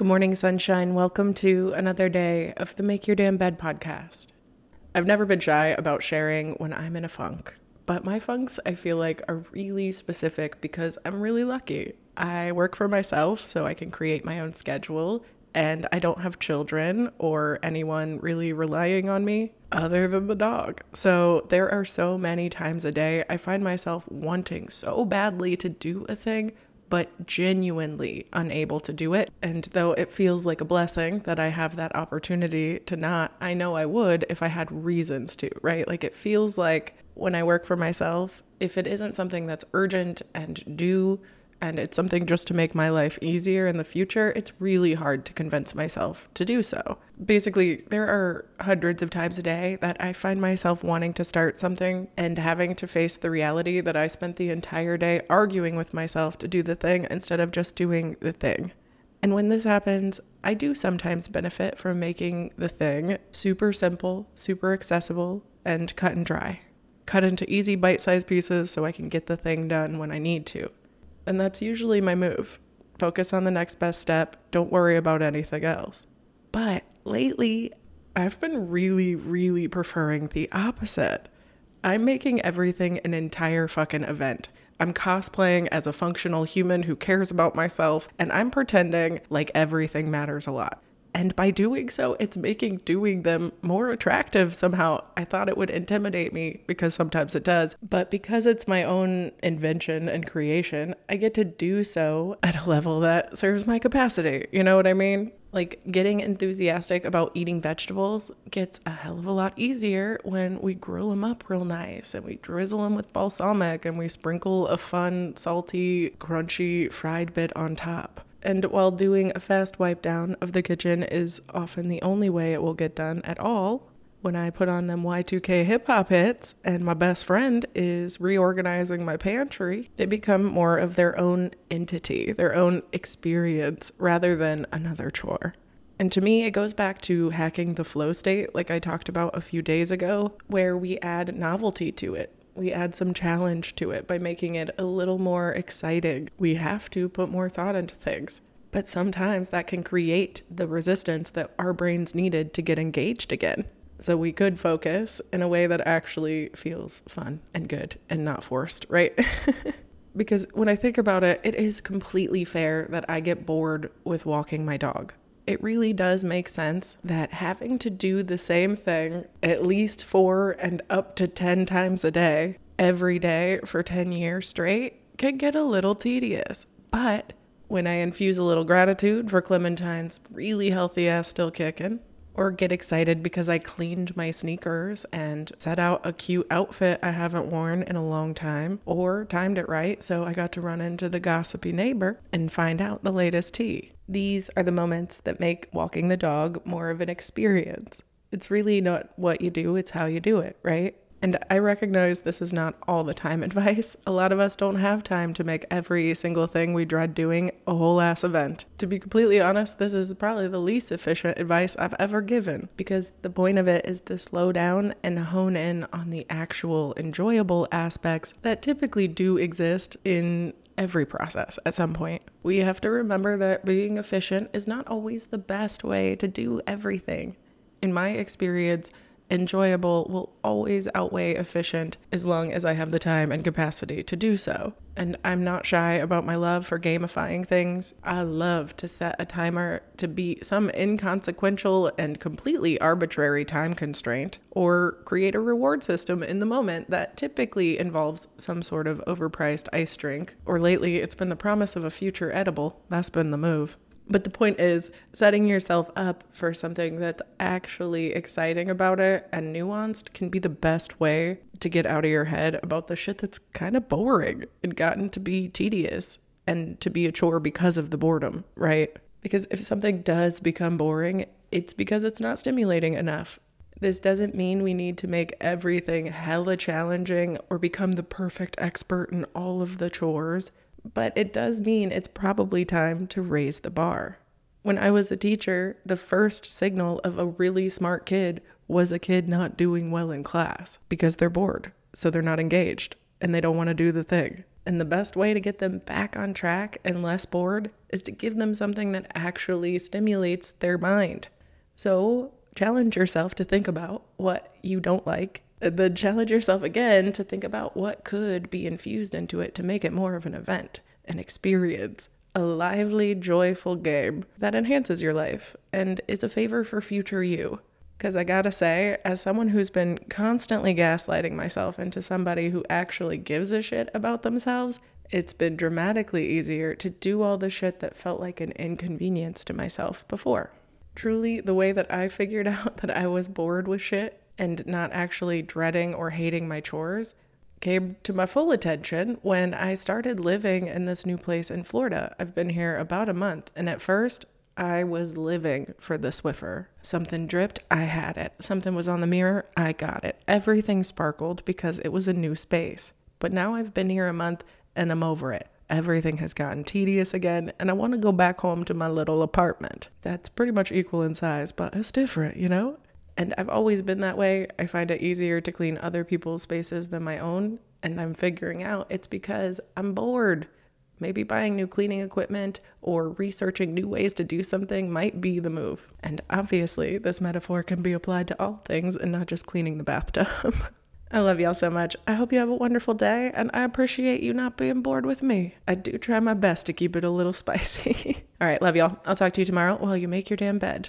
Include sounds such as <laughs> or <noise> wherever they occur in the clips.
Good morning, sunshine. Welcome to another day of the Make Your Damn Bed podcast. I've never been shy about sharing when I'm in a funk, but my funks I feel like are really specific because I'm really lucky. I work for myself, so I can create my own schedule, and I don't have children or anyone really relying on me other than the dog. So there are so many times a day I find myself wanting so badly to do a thing but genuinely unable to do it. And though it feels like a blessing that I have that opportunity to not, I know I would if I had reasons to, right? Like it feels like when I work for myself, if it isn't something that's urgent and due, and it's something just to make my life easier in the future, it's really hard to convince myself to do so. Basically, there are hundreds of times a day that I find myself wanting to start something and having to face the reality that I spent the entire day arguing with myself to do the thing instead of just doing the thing. And when this happens, I do sometimes benefit from making the thing super simple, super accessible, and cut and dry. Cut into easy bite sized pieces so I can get the thing done when I need to. And that's usually my move. Focus on the next best step. Don't worry about anything else. But lately, I've been really, really preferring the opposite. I'm making everything an entire fucking event. I'm cosplaying as a functional human who cares about myself, and I'm pretending like everything matters a lot. And by doing so, it's making doing them more attractive somehow. I thought it would intimidate me because sometimes it does, but because it's my own invention and creation, I get to do so at a level that serves my capacity. You know what I mean? Like getting enthusiastic about eating vegetables gets a hell of a lot easier when we grill them up real nice and we drizzle them with balsamic and we sprinkle a fun, salty, crunchy fried bit on top. And while doing a fast wipe down of the kitchen is often the only way it will get done at all, when I put on them Y2K hip hop hits and my best friend is reorganizing my pantry, they become more of their own entity, their own experience, rather than another chore. And to me, it goes back to hacking the flow state, like I talked about a few days ago, where we add novelty to it we add some challenge to it by making it a little more exciting. We have to put more thought into things. But sometimes that can create the resistance that our brains needed to get engaged again. So we could focus in a way that actually feels fun and good and not forced, right? <laughs> because when I think about it, it is completely fair that I get bored with walking my dog. It really does make sense that having to do the same thing at least four and up to 10 times a day, every day for 10 years straight, can get a little tedious. But when I infuse a little gratitude for Clementine's really healthy ass still kicking, or get excited because I cleaned my sneakers and set out a cute outfit I haven't worn in a long time, or timed it right so I got to run into the gossipy neighbor and find out the latest tea. These are the moments that make walking the dog more of an experience. It's really not what you do, it's how you do it, right? And I recognize this is not all the time <laughs> advice. A lot of us don't have time to make every single thing we dread doing a whole ass event. To be completely honest, this is probably the least efficient advice I've ever given because the point of it is to slow down and hone in on the actual enjoyable aspects that typically do exist in every process at some point. We have to remember that being efficient is not always the best way to do everything. In my experience, enjoyable will always outweigh efficient as long as I have the time and capacity to do so. And I'm not shy about my love for gamifying things. I love to set a timer to beat some inconsequential and completely arbitrary time constraint, or create a reward system in the moment that typically involves some sort of overpriced ice drink. Or lately, it's been the promise of a future edible. That's been the move. But the point is, setting yourself up for something that's actually exciting about it and nuanced can be the best way to get out of your head about the shit that's kind of boring and gotten to be tedious and to be a chore because of the boredom, right? Because if something does become boring, it's because it's not stimulating enough. This doesn't mean we need to make everything hella challenging or become the perfect expert in all of the chores but it does mean it's probably time to raise the bar. When I was a teacher, the first signal of a really smart kid was a kid not doing well in class because they're bored, so they're not engaged and they don't want to do the thing. And the best way to get them back on track and less bored is to give them something that actually stimulates their mind. So challenge yourself to think about what you don't like then challenge yourself again to think about what could be infused into it to make it more of an event, an experience, a lively, joyful game that enhances your life and is a favor for future you. Because I gotta say, as someone who's been constantly gaslighting myself into somebody who actually gives a shit about themselves, it's been dramatically easier to do all the shit that felt like an inconvenience to myself before. Truly, the way that I figured <laughs> out that I was bored with shit and not actually dreading or hating my chores came to my full attention when I started living in this new place in Florida. I've been here about a month, and at first, I was living for the Swiffer. Something dripped, I had it. Something was on the mirror, I got it. Everything sparkled because it was a new space. But now I've been here a month and I'm over it. Everything has gotten tedious again, and I want to go back home to my little apartment. That's pretty much equal in size, but it's different, you know? And I've always been that way. I find it easier to clean other people's spaces than my own. And I'm figuring out it's because I'm bored. Maybe buying new cleaning equipment or researching new ways to do something might be the move. And obviously, this metaphor can be applied to all things and not just cleaning the bathtub. <laughs> I love y'all so much. I hope you have a wonderful day, and I appreciate you not being bored with me. I do try my best to keep it a little <laughs> spicy. all right, love y'all. I'll talk to you tomorrow while you make your damn bed.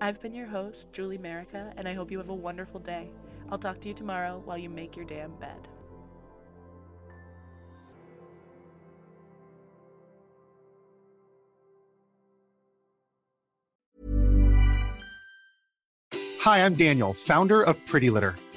I've been your host, Julie Merica, and I hope you have a wonderful day. I'll talk to you tomorrow while you make your damn bed. Hi, I'm Daniel, founder of Pretty Litter.